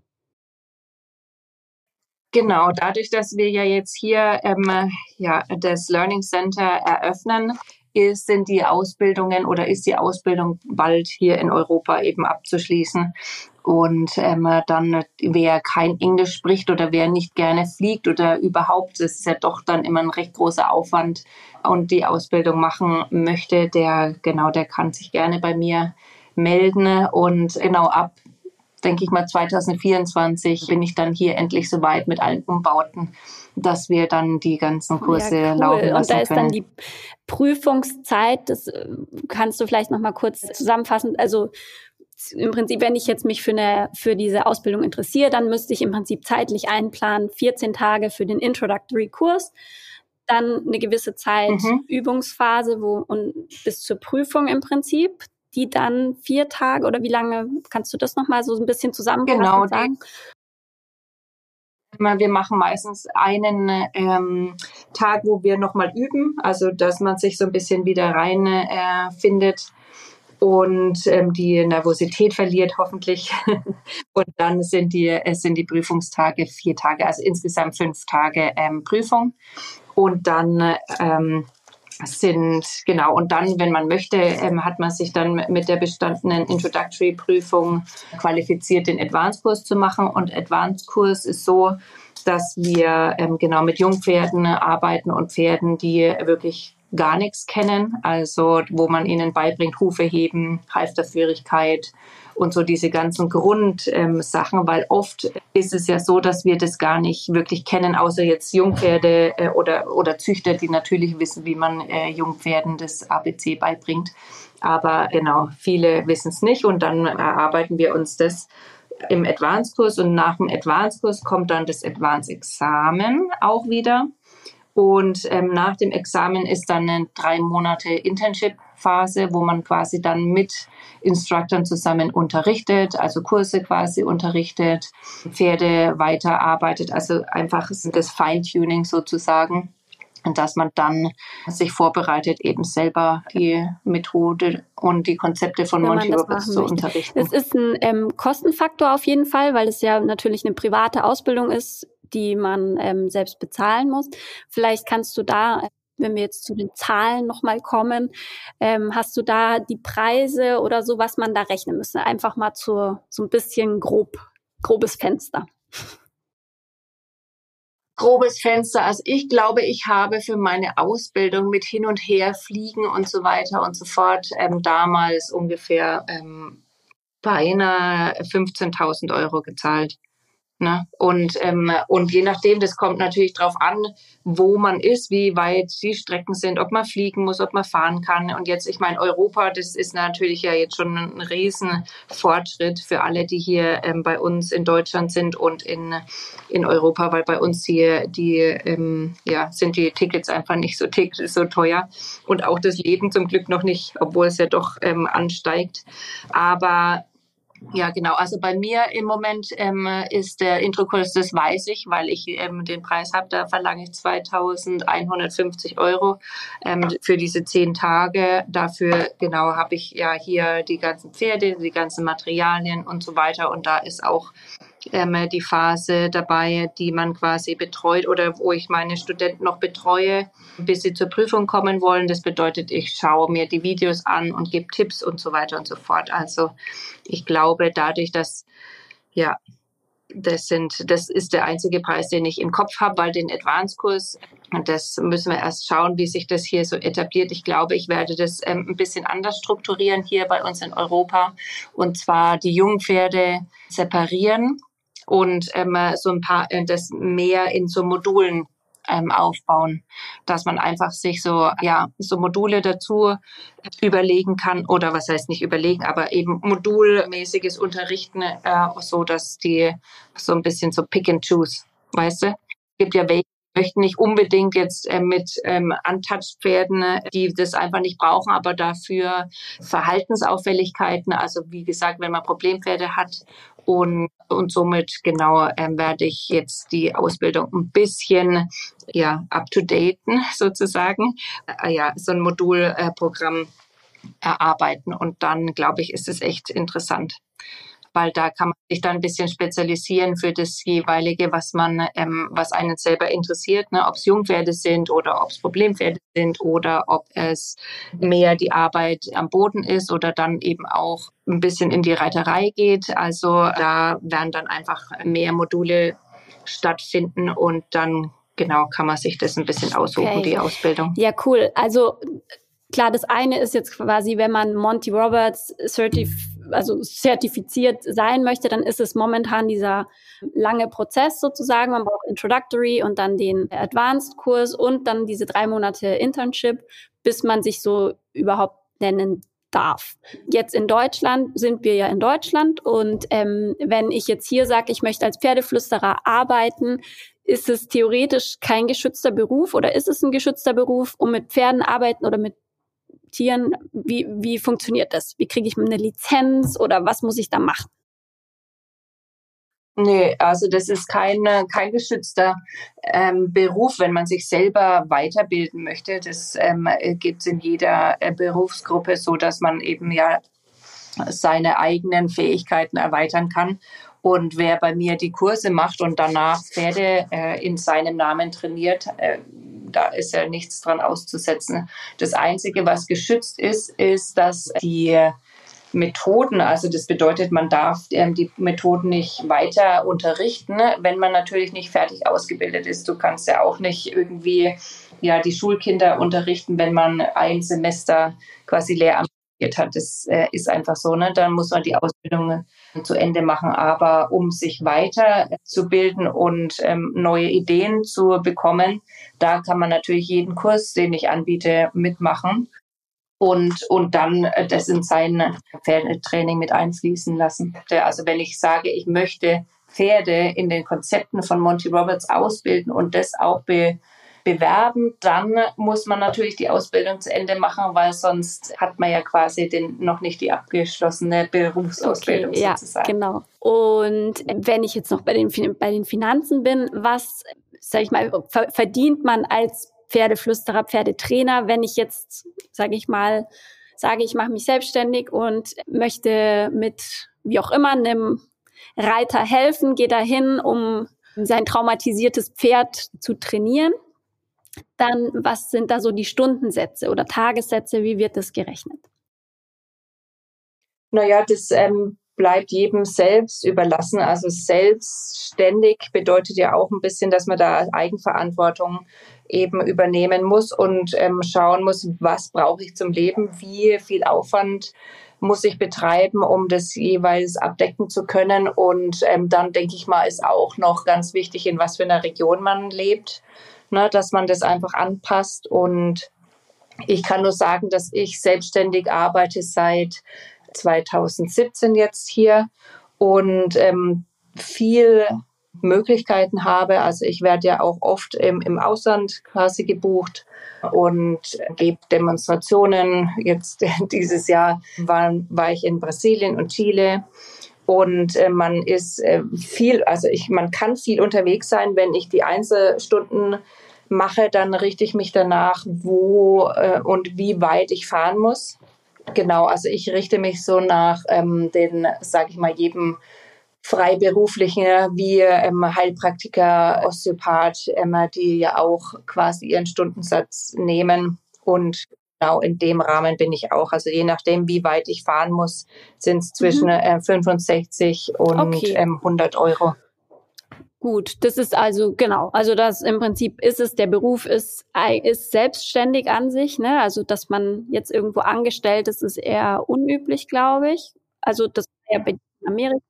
S2: Genau, dadurch, dass wir ja jetzt hier ähm, ja, das Learning Center eröffnen, ist, sind die Ausbildungen oder ist die Ausbildung bald hier in Europa eben abzuschließen. Und ähm, dann, wer kein Englisch spricht oder wer nicht gerne fliegt oder überhaupt, das ist ja doch dann immer ein recht großer Aufwand und die Ausbildung machen möchte, der genau, der kann sich gerne bei mir melden. Und genau ab denke ich mal, 2024 bin ich dann hier endlich soweit mit allen Umbauten, dass wir dann die ganzen Kurse ja, cool. laufen lassen
S1: Und da ist
S2: können.
S1: dann die Prüfungszeit, das äh, kannst du vielleicht noch mal kurz zusammenfassen. Also im Prinzip, wenn ich jetzt mich für, eine, für diese Ausbildung interessiere, dann müsste ich im Prinzip zeitlich einplanen, 14 Tage für den Introductory-Kurs, dann eine gewisse Zeit mhm. Übungsphase wo, und bis zur Prüfung im Prinzip die dann vier Tage oder wie lange, kannst du das nochmal so ein bisschen zusammenfassen genau, sagen?
S2: Wir machen meistens einen ähm, Tag, wo wir nochmal üben, also dass man sich so ein bisschen wieder rein äh, findet und ähm, die Nervosität verliert hoffentlich. und dann sind die, es sind die Prüfungstage vier Tage, also insgesamt fünf Tage ähm, Prüfung. Und dann ähm, sind, genau, und dann, wenn man möchte, ähm, hat man sich dann mit der bestandenen Introductory-Prüfung qualifiziert, den Advanced-Kurs zu machen. Und Advanced-Kurs ist so, dass wir ähm, genau mit Jungpferden arbeiten und Pferden, die wirklich gar nichts kennen, also wo man ihnen beibringt, Hufe heben, Halfterführigkeit, und so diese ganzen Grundsachen, ähm, weil oft ist es ja so, dass wir das gar nicht wirklich kennen, außer jetzt Jungpferde äh, oder, oder Züchter, die natürlich wissen, wie man äh, Jungpferden das ABC beibringt. Aber genau, viele wissen es nicht und dann erarbeiten wir uns das im Advanced-Kurs und nach dem Advanced-Kurs kommt dann das Advanced-Examen auch wieder. Und ähm, nach dem Examen ist dann eine drei Monate Internship-Phase, wo man quasi dann mit Instructern zusammen unterrichtet, also Kurse quasi unterrichtet, Pferde weiterarbeitet, also einfach das Feintuning sozusagen. Und dass man dann sich vorbereitet, eben selber die Methode und die Konzepte von Monty Roberts zu unterrichten.
S1: Es ist ein ähm, Kostenfaktor auf jeden Fall, weil es ja natürlich eine private Ausbildung ist die man ähm, selbst bezahlen muss. Vielleicht kannst du da wenn wir jetzt zu den Zahlen nochmal kommen, ähm, hast du da die Preise oder so, was man da rechnen müsste? Einfach mal zu so ein bisschen grob, grobes Fenster.
S2: Grobes Fenster. Also ich glaube, ich habe für meine Ausbildung mit hin und her fliegen und so weiter und so fort ähm, damals ungefähr ähm, beinahe 15.000 Euro gezahlt. Ne? Und, ähm, und je nachdem, das kommt natürlich darauf an, wo man ist, wie weit die Strecken sind, ob man fliegen muss, ob man fahren kann. Und jetzt, ich meine, Europa, das ist natürlich ja jetzt schon ein Riesenfortschritt für alle, die hier ähm, bei uns in Deutschland sind und in, in Europa, weil bei uns hier die, ähm, ja, sind die Tickets einfach nicht so, so teuer und auch das Leben zum Glück noch nicht, obwohl es ja doch ähm, ansteigt. Aber ja, genau. Also bei mir im Moment ähm, ist der Introkurs, das weiß ich, weil ich ähm, den Preis habe, da verlange ich 2150 Euro ähm, für diese zehn Tage. Dafür, genau, habe ich ja hier die ganzen Pferde, die ganzen Materialien und so weiter. Und da ist auch ähm, die Phase dabei, die man quasi betreut oder wo ich meine Studenten noch betreue, bis sie zur Prüfung kommen wollen. Das bedeutet, ich schaue mir die Videos an und gebe Tipps und so weiter und so fort. Also ich glaube, dadurch, dass ja, das sind, das ist der einzige Preis, den ich im Kopf habe, weil den Advanced-Kurs, das müssen wir erst schauen, wie sich das hier so etabliert. Ich glaube, ich werde das ähm, ein bisschen anders strukturieren hier bei uns in Europa und zwar die Jungpferde separieren und ähm, so ein paar äh, das mehr in so Modulen ähm, aufbauen, dass man einfach sich so ja so Module dazu überlegen kann oder was heißt nicht überlegen, aber eben modulmäßiges Unterrichten, äh, so dass die so ein bisschen so Pick and Choose, weißt du? Es gibt ja welche, möchten nicht unbedingt jetzt äh, mit ähm, untouched Pferden, die das einfach nicht brauchen, aber dafür Verhaltensauffälligkeiten, also wie gesagt, wenn man Problempferde hat und, und somit genau ähm, werde ich jetzt die Ausbildung ein bisschen ja, up-to-daten sozusagen. Äh, ja, so ein Modulprogramm äh, erarbeiten. Und dann, glaube ich, ist es echt interessant weil da kann man sich dann ein bisschen spezialisieren für das jeweilige, was man, ähm, was einen selber interessiert, ne? ob es Jungpferde sind oder ob es Problempferde sind oder ob es mehr die Arbeit am Boden ist oder dann eben auch ein bisschen in die Reiterei geht. Also da werden dann einfach mehr Module stattfinden und dann genau kann man sich das ein bisschen aussuchen, okay. die Ausbildung.
S1: Ja, cool. Also klar, das eine ist jetzt quasi, wenn man Monty Roberts Certif also zertifiziert sein möchte, dann ist es momentan dieser lange Prozess sozusagen. Man braucht Introductory und dann den Advanced-Kurs und dann diese drei Monate Internship, bis man sich so überhaupt nennen darf. Jetzt in Deutschland sind wir ja in Deutschland und ähm, wenn ich jetzt hier sage, ich möchte als Pferdeflüsterer arbeiten, ist es theoretisch kein geschützter Beruf oder ist es ein geschützter Beruf, um mit Pferden arbeiten oder mit Tieren? Wie, wie funktioniert das? Wie kriege ich eine Lizenz oder was muss ich da machen?
S2: Nee, also das ist kein, kein geschützter ähm, Beruf, wenn man sich selber weiterbilden möchte. Das ähm, gibt es in jeder äh, Berufsgruppe so, dass man eben ja seine eigenen Fähigkeiten erweitern kann. Und wer bei mir die Kurse macht und danach Pferde äh, in seinem Namen trainiert, äh, da ist ja nichts dran auszusetzen. Das Einzige, was geschützt ist, ist, dass die Methoden, also das bedeutet, man darf ähm, die Methoden nicht weiter unterrichten, wenn man natürlich nicht fertig ausgebildet ist. Du kannst ja auch nicht irgendwie ja, die Schulkinder unterrichten, wenn man ein Semester quasi Lehramt hat. Das äh, ist einfach so. Ne? Dann muss man die Ausbildung zu Ende machen. Aber um sich weiterzubilden und ähm, neue Ideen zu bekommen, da kann man natürlich jeden Kurs, den ich anbiete, mitmachen und, und dann äh, das in sein Pferdetraining mit einfließen lassen. Also wenn ich sage, ich möchte Pferde in den Konzepten von Monty Roberts ausbilden und das auch be bewerben, dann muss man natürlich die Ausbildung zu Ende machen, weil sonst hat man ja quasi den, noch nicht die abgeschlossene Berufsausbildung okay, sozusagen.
S1: Ja, genau. Und wenn ich jetzt noch bei den, bei den Finanzen bin, was, sag ich mal, verdient man als Pferdeflüsterer, Pferdetrainer, wenn ich jetzt, sage ich mal, sage, ich mache mich selbstständig und möchte mit, wie auch immer, einem Reiter helfen, gehe dahin, um sein traumatisiertes Pferd zu trainieren dann was sind da so die Stundensätze oder Tagessätze, wie wird das gerechnet?
S2: Naja, das ähm, bleibt jedem selbst überlassen. Also selbstständig bedeutet ja auch ein bisschen, dass man da Eigenverantwortung eben übernehmen muss und ähm, schauen muss, was brauche ich zum Leben, wie viel Aufwand muss ich betreiben, um das jeweils abdecken zu können. Und ähm, dann denke ich mal, ist auch noch ganz wichtig, in was für einer Region man lebt, ne, dass man das einfach anpasst. Und ich kann nur sagen, dass ich selbstständig arbeite seit 2017 jetzt hier und ähm, viel Möglichkeiten habe. Also ich werde ja auch oft im, im Ausland quasi gebucht und gebe Demonstrationen. Jetzt dieses Jahr war, war ich in Brasilien und Chile. Und äh, man ist äh, viel, also ich, man kann viel unterwegs sein, wenn ich die Einzelstunden mache, dann richte ich mich danach, wo äh, und wie weit ich fahren muss. Genau, also ich richte mich so nach ähm, den, sage ich mal, jedem Freiberuflichen wie ähm, Heilpraktiker, Osteopath, ähm, die ja auch quasi ihren Stundensatz nehmen. Und genau in dem Rahmen bin ich auch. Also je nachdem, wie weit ich fahren muss, sind es zwischen mhm. äh, 65 und okay. ähm, 100 Euro.
S1: Gut, das ist also genau, also das im Prinzip ist es, der Beruf ist, ist selbstständig an sich, ne? Also dass man jetzt irgendwo angestellt ist, ist eher unüblich, glaube ich. Also das wäre bei Amerika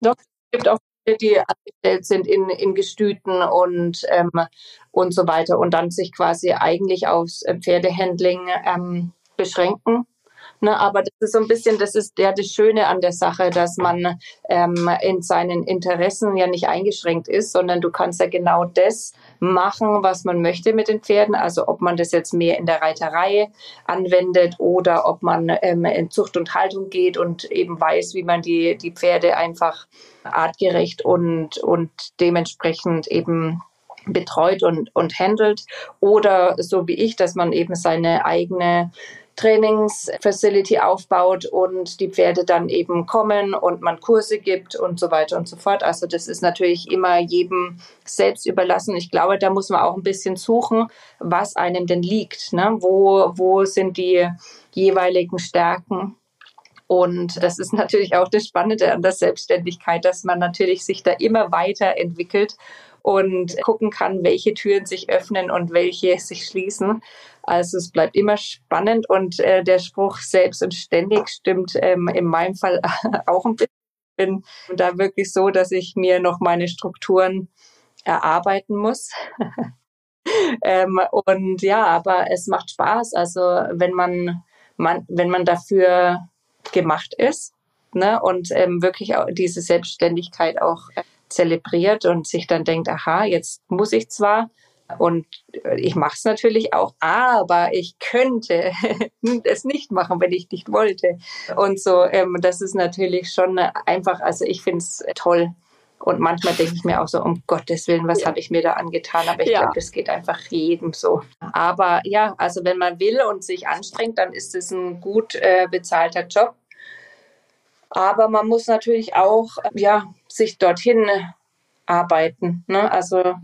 S2: doch, es gibt auch viele, die angestellt sind in, in Gestüten und, ähm, und so weiter und dann sich quasi eigentlich aufs Pferdehandling ähm, beschränken. Ne, aber das ist so ein bisschen, das ist ja das Schöne an der Sache, dass man ähm, in seinen Interessen ja nicht eingeschränkt ist, sondern du kannst ja genau das machen, was man möchte mit den Pferden. Also ob man das jetzt mehr in der Reiterei anwendet oder ob man ähm, in Zucht und Haltung geht und eben weiß, wie man die, die Pferde einfach artgerecht und, und dementsprechend eben betreut und, und handelt. Oder so wie ich, dass man eben seine eigene Trainingsfacility aufbaut und die Pferde dann eben kommen und man Kurse gibt und so weiter und so fort. Also das ist natürlich immer jedem selbst überlassen. Ich glaube, da muss man auch ein bisschen suchen, was einem denn liegt. Ne? Wo, wo sind die jeweiligen Stärken? Und das ist natürlich auch das Spannende an der Selbstständigkeit, dass man natürlich sich da immer weiterentwickelt und gucken kann, welche Türen sich öffnen und welche sich schließen. Also es bleibt immer spannend und äh, der Spruch selbst und ständig stimmt ähm, in meinem Fall auch ein bisschen. Ich bin da wirklich so, dass ich mir noch meine Strukturen erarbeiten muss. ähm, und ja, aber es macht Spaß. Also wenn man, man wenn man dafür gemacht ist ne, und ähm, wirklich auch diese Selbstständigkeit auch zelebriert und sich dann denkt, aha, jetzt muss ich zwar und ich mache es natürlich auch, aber ich könnte es nicht machen, wenn ich nicht wollte. Und so, ähm, das ist natürlich schon einfach, also ich finde es toll. Und manchmal denke ich mir auch so, um Gottes Willen, was ja. habe ich mir da angetan? Aber ich ja. glaube, das geht einfach jedem so. Aber ja, also wenn man will und sich anstrengt, dann ist es ein gut äh, bezahlter Job. Aber man muss natürlich auch ja, sich dorthin arbeiten. Ne? Also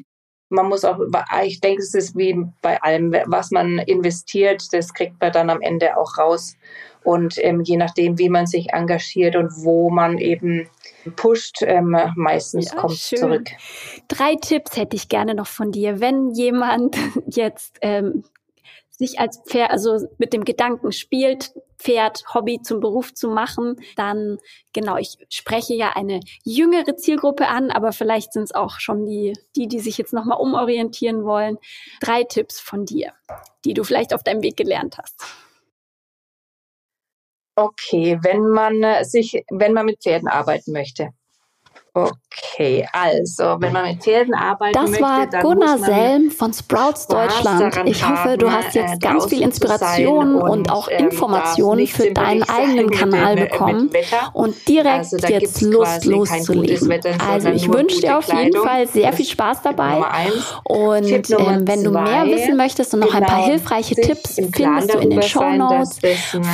S2: man muss auch, ich denke, es ist wie bei allem, was man investiert, das kriegt man dann am Ende auch raus. Und ähm, je nachdem, wie man sich engagiert und wo man eben pusht, ähm, meistens ja, kommt es zurück.
S1: Drei Tipps hätte ich gerne noch von dir. Wenn jemand jetzt ähm, sich als Pferd, also mit dem Gedanken spielt, Pferd, Hobby zum Beruf zu machen, dann genau, ich spreche ja eine jüngere Zielgruppe an, aber vielleicht sind es auch schon die, die, die sich jetzt nochmal umorientieren wollen. Drei Tipps von dir, die du vielleicht auf deinem Weg gelernt hast.
S2: Okay, wenn man sich, wenn man mit Pferden arbeiten möchte, Okay, also wenn man mit Pferden arbeiten
S1: das
S2: möchte,
S1: war Gunnar Selm von Sprouts Deutschland. Ich hoffe, du hast jetzt äh, ganz viel Inspiration und, und, auch ähm, Informationen für deinen eigenen Kanal bekommen. Und direkt also, jetzt Lust loszulegen. Also ich wünsche dir auf jeden Fall sehr viel Spaß dabei. Und ähm, wenn du mehr wissen möchtest und noch ein paar genau, hilfreiche Tipps findest du in den Show Notes.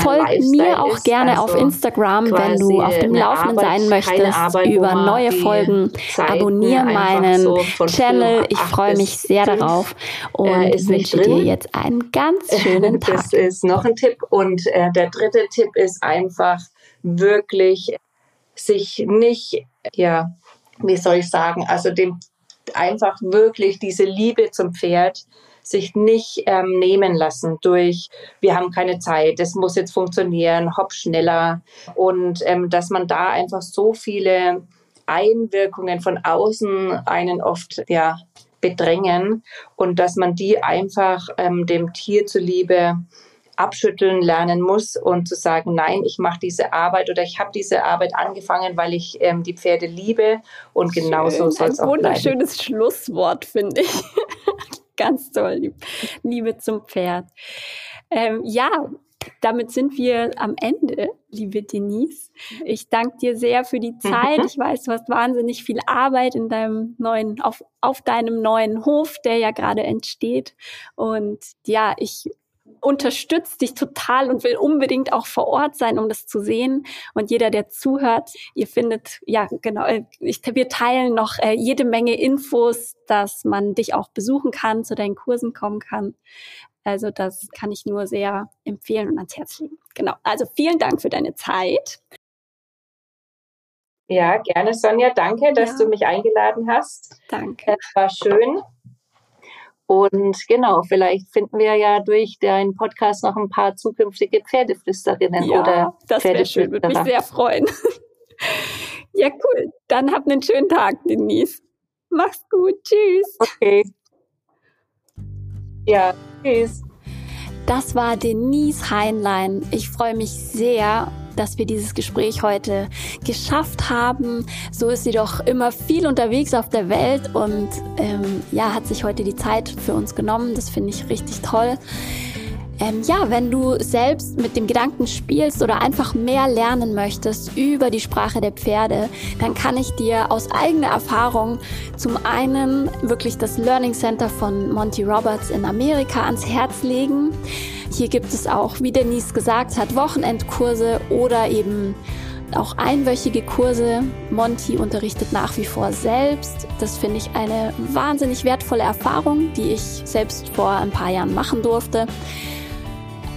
S1: Folg mir auch gerne auf also Instagram, wenn du auf dem Laufenden sein möchtest über neue Folgen. Abonniere meinen so Channel. Ich freue mich sehr darauf und äh, wünsche dir jetzt einen ganz schönen Tag.
S2: Das ist noch ein Tipp. Und äh, der dritte Tipp ist einfach wirklich sich nicht, ja, wie soll ich sagen, also dem einfach wirklich diese Liebe zum Pferd sich nicht ähm, nehmen lassen durch, wir haben keine Zeit, das muss jetzt funktionieren, hopp schneller. Und ähm, dass man da einfach so viele Einwirkungen von außen einen oft ja, bedrängen und dass man die einfach ähm, dem Tier zuliebe abschütteln lernen muss und zu sagen, nein, ich mache diese Arbeit oder ich habe diese Arbeit angefangen, weil ich ähm, die Pferde liebe und genauso soll es auch bleiben.
S1: Ein wunderschönes Schlusswort, finde ich. Ganz toll, Liebe zum Pferd. Ähm, ja, damit sind wir am Ende, liebe Denise. Ich danke dir sehr für die Zeit. Ich weiß, du hast wahnsinnig viel Arbeit in deinem neuen, auf, auf deinem neuen Hof, der ja gerade entsteht. Und ja, ich unterstütze dich total und will unbedingt auch vor Ort sein, um das zu sehen. Und jeder, der zuhört, ihr findet, ja, genau, äh, ich, wir teilen noch äh, jede Menge Infos, dass man dich auch besuchen kann, zu deinen Kursen kommen kann. Also das kann ich nur sehr empfehlen und ans Herz legen. Genau. Also vielen Dank für deine Zeit.
S2: Ja, gerne, Sonja. Danke, dass ja. du mich eingeladen hast.
S1: Danke.
S2: Es war schön. Und genau, vielleicht finden wir ja durch deinen Podcast noch ein paar zukünftige Pferdeflüsterinnen
S1: ja,
S2: oder
S1: das wäre schön, würde mich sehr freuen. ja, cool. Dann habt einen schönen Tag, Denise. Mach's gut. Tschüss.
S2: Okay. Ja, tschüss.
S1: Das war Denise Heinlein. Ich freue mich sehr, dass wir dieses Gespräch heute geschafft haben. So ist sie doch immer viel unterwegs auf der Welt und ähm, ja, hat sich heute die Zeit für uns genommen. Das finde ich richtig toll. Ähm, ja, wenn du selbst mit dem Gedanken spielst oder einfach mehr lernen möchtest über die Sprache der Pferde, dann kann ich dir aus eigener Erfahrung zum einen wirklich das Learning Center von Monty Roberts in Amerika ans Herz legen. Hier gibt es auch, wie Denise gesagt hat, Wochenendkurse oder eben auch einwöchige Kurse. Monty unterrichtet nach wie vor selbst. Das finde ich eine wahnsinnig wertvolle Erfahrung, die ich selbst vor ein paar Jahren machen durfte.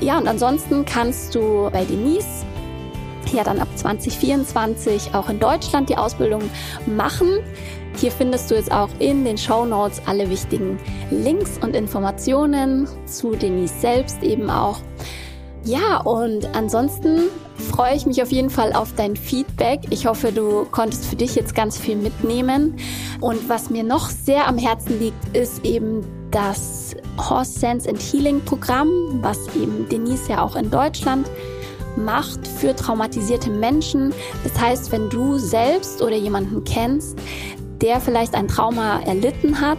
S1: Ja, und ansonsten kannst du bei Denise ja dann ab 2024 auch in Deutschland die Ausbildung machen. Hier findest du jetzt auch in den Show Notes alle wichtigen Links und Informationen zu Denise selbst eben auch. Ja, und ansonsten freue ich mich auf jeden Fall auf dein Feedback. Ich hoffe, du konntest für dich jetzt ganz viel mitnehmen. Und was mir noch sehr am Herzen liegt, ist eben das Horse Sense and Healing Programm, was eben Denise ja auch in Deutschland macht für traumatisierte Menschen. Das heißt, wenn du selbst oder jemanden kennst, der vielleicht ein Trauma erlitten hat,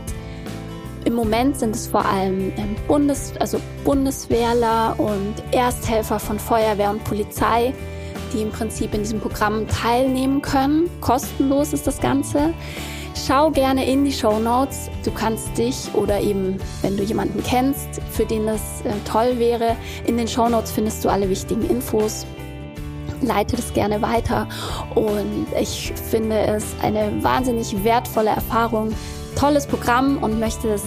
S1: im Moment sind es vor allem ähm, Bundes, also Bundeswehrler und Ersthelfer von Feuerwehr und Polizei, die im Prinzip in diesem Programm teilnehmen können. Kostenlos ist das Ganze. Schau gerne in die Show Notes. Du kannst dich oder eben, wenn du jemanden kennst, für den das äh, toll wäre, in den Show Notes findest du alle wichtigen Infos. Leite das gerne weiter und ich finde es eine wahnsinnig wertvolle Erfahrung, tolles Programm und möchte es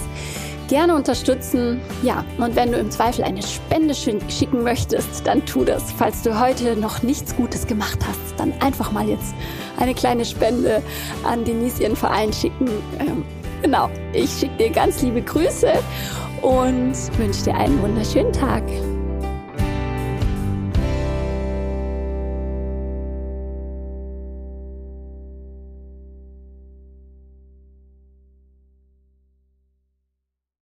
S1: gerne unterstützen. Ja, und wenn du im Zweifel eine Spende schicken möchtest, dann tu das. Falls du heute noch nichts Gutes gemacht hast, dann einfach mal jetzt eine kleine Spende an Denise ihren Verein schicken. Ähm, genau, ich schicke dir ganz liebe Grüße und wünsche dir einen wunderschönen Tag.